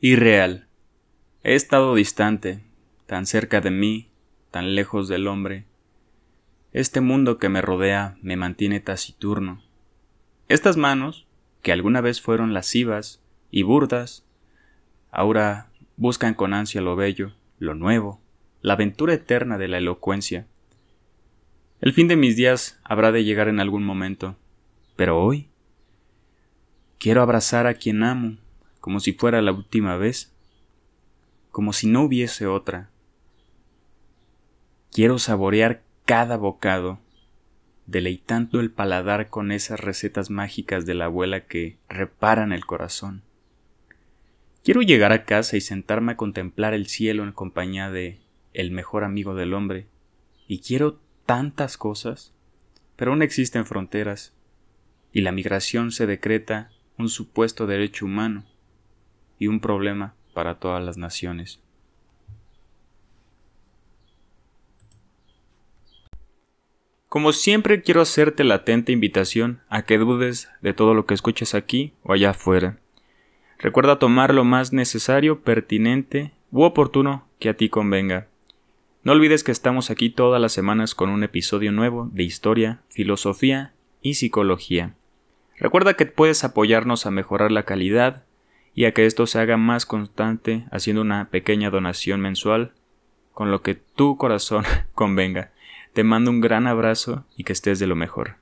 Irreal. He estado distante, tan cerca de mí, tan lejos del hombre. Este mundo que me rodea me mantiene taciturno. Estas manos, que alguna vez fueron lascivas y burdas, ahora buscan con ansia lo bello, lo nuevo, la aventura eterna de la elocuencia. El fin de mis días habrá de llegar en algún momento, pero hoy quiero abrazar a quien amo, como si fuera la última vez, como si no hubiese otra. Quiero saborear cada bocado, deleitando el paladar con esas recetas mágicas de la abuela que reparan el corazón. Quiero llegar a casa y sentarme a contemplar el cielo en compañía de el mejor amigo del hombre, y quiero tantas cosas, pero aún existen fronteras, y la migración se decreta un supuesto derecho humano y un problema para todas las naciones. Como siempre quiero hacerte la atenta invitación a que dudes de todo lo que escuches aquí o allá afuera. Recuerda tomar lo más necesario, pertinente u oportuno que a ti convenga. No olvides que estamos aquí todas las semanas con un episodio nuevo de historia, filosofía y psicología. Recuerda que puedes apoyarnos a mejorar la calidad y a que esto se haga más constante haciendo una pequeña donación mensual con lo que tu corazón convenga. Te mando un gran abrazo y que estés de lo mejor.